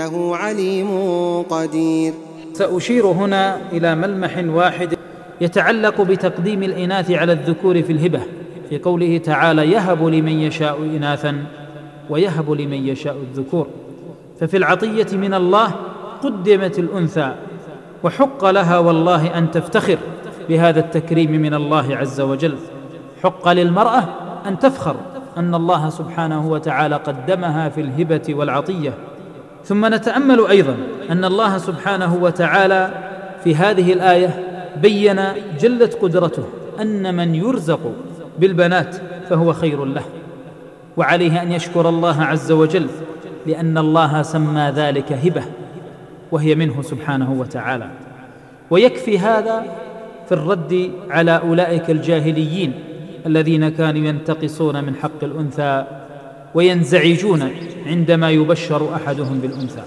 إنه عليم قدير. سأشير هنا إلى ملمح واحد يتعلق بتقديم الإناث على الذكور في الهبة في قوله تعالى يهب لمن يشاء اناثا ويهب لمن يشاء الذكور ففي العطية من الله قدمت الأنثى وحق لها والله أن تفتخر بهذا التكريم من الله عز وجل. حق للمرأة أن تفخر أن الله سبحانه وتعالى قدمها في الهبة والعطية. ثم نتأمل أيضا أن الله سبحانه وتعالى في هذه الآية بين جلت قدرته أن من يرزق بالبنات فهو خير له وعليه أن يشكر الله عز وجل لأن الله سمى ذلك هبة وهي منه سبحانه وتعالى. ويكفي هذا في الرد على أولئك الجاهليين الذين كانوا ينتقصون من حق الأنثى وينزعجون عندما يبشر أحدهم بالأنثى.